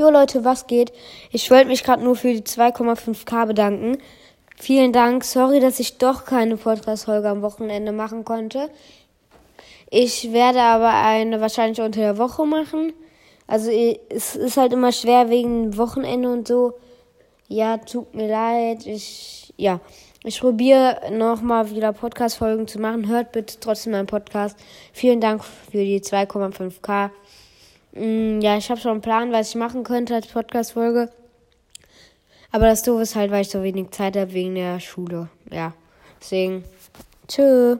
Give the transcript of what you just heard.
Jo Leute, was geht? Ich wollte mich gerade nur für die 2,5k bedanken. Vielen Dank. Sorry, dass ich doch keine Podcast-Folge am Wochenende machen konnte. Ich werde aber eine wahrscheinlich unter der Woche machen. Also es ist halt immer schwer wegen Wochenende und so. Ja, tut mir leid. Ich ja, ich probiere nochmal wieder Podcast-Folgen zu machen. Hört bitte trotzdem meinen Podcast. Vielen Dank für die 2,5k. Mm, ja, ich habe schon einen Plan, was ich machen könnte als Podcast-Folge. Aber das Doof ist halt, weil ich so wenig Zeit habe wegen der Schule. Ja, deswegen. Tschüss.